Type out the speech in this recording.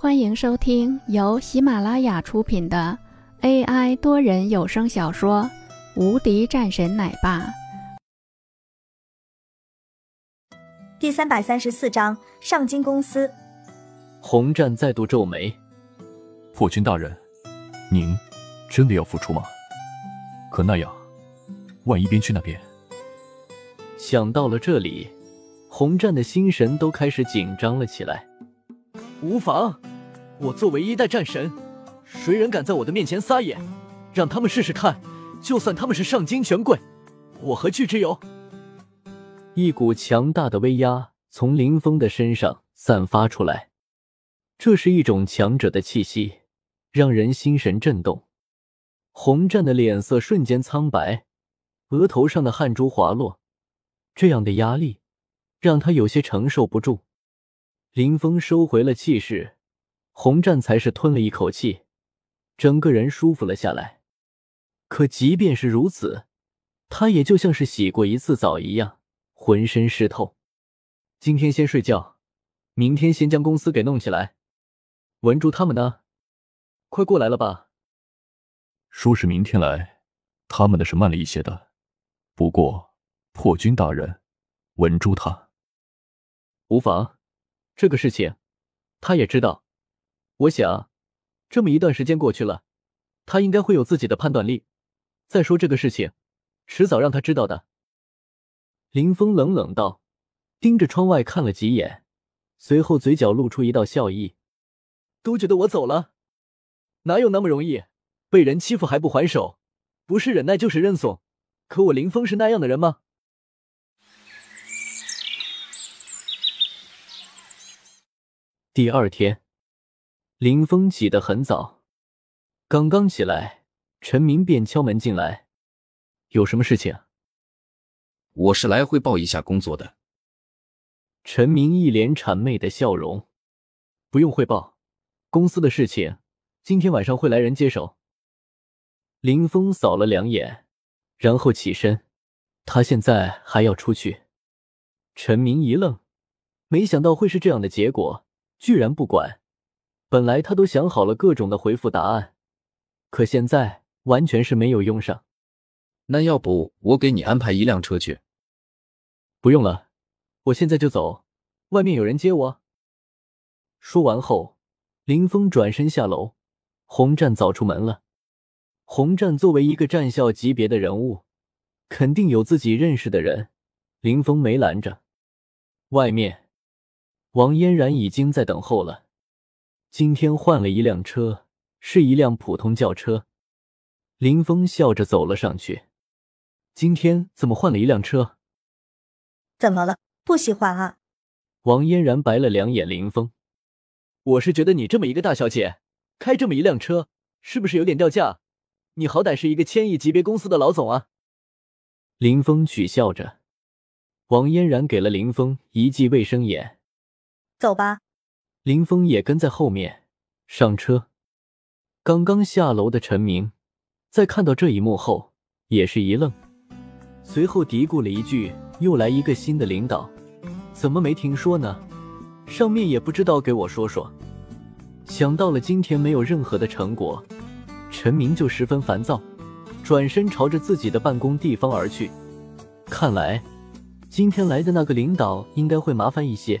欢迎收听由喜马拉雅出品的 AI 多人有声小说《无敌战神奶爸》第三百三十四章：上京公司。洪战再度皱眉：“破军大人，您真的要复出吗？可那样，万一边区那边……”想到了这里，洪战的心神都开始紧张了起来。无妨，我作为一代战神，谁人敢在我的面前撒野？让他们试试看，就算他们是上京权贵，我何惧之有？一股强大的威压从林峰的身上散发出来，这是一种强者的气息，让人心神震动。洪战的脸色瞬间苍白，额头上的汗珠滑落，这样的压力让他有些承受不住。林峰收回了气势，洪战才是吞了一口气，整个人舒服了下来。可即便是如此，他也就像是洗过一次澡一样，浑身湿透。今天先睡觉，明天先将公司给弄起来。文珠他们呢？快过来了吧？说是明天来，他们的是慢了一些的。不过破军大人，文珠他无妨。这个事情，他也知道。我想，这么一段时间过去了，他应该会有自己的判断力。再说这个事情，迟早让他知道的。林峰冷冷道，盯着窗外看了几眼，随后嘴角露出一道笑意。都觉得我走了，哪有那么容易？被人欺负还不还手，不是忍耐就是认怂。可我林峰是那样的人吗？第二天，林峰起得很早，刚刚起来，陈明便敲门进来。有什么事情？我是来汇报一下工作的。陈明一脸谄媚的笑容。不用汇报，公司的事情，今天晚上会来人接手。林峰扫了两眼，然后起身。他现在还要出去。陈明一愣，没想到会是这样的结果。居然不管！本来他都想好了各种的回复答案，可现在完全是没有用上。那要不我给你安排一辆车去？不用了，我现在就走，外面有人接我。说完后，林峰转身下楼。洪战早出门了。洪战作为一个战校级别的人物，肯定有自己认识的人。林峰没拦着。外面。王嫣然已经在等候了。今天换了一辆车，是一辆普通轿车。林峰笑着走了上去。今天怎么换了一辆车？怎么了？不喜欢啊？王嫣然白了两眼林峰。我是觉得你这么一个大小姐，开这么一辆车，是不是有点掉价？你好歹是一个千亿级别公司的老总啊！林峰取笑着。王嫣然给了林峰一记卫生眼。走吧，林峰也跟在后面上车。刚刚下楼的陈明，在看到这一幕后也是一愣，随后嘀咕了一句：“又来一个新的领导，怎么没听说呢？上面也不知道给我说说。”想到了今天没有任何的成果，陈明就十分烦躁，转身朝着自己的办公地方而去。看来今天来的那个领导应该会麻烦一些。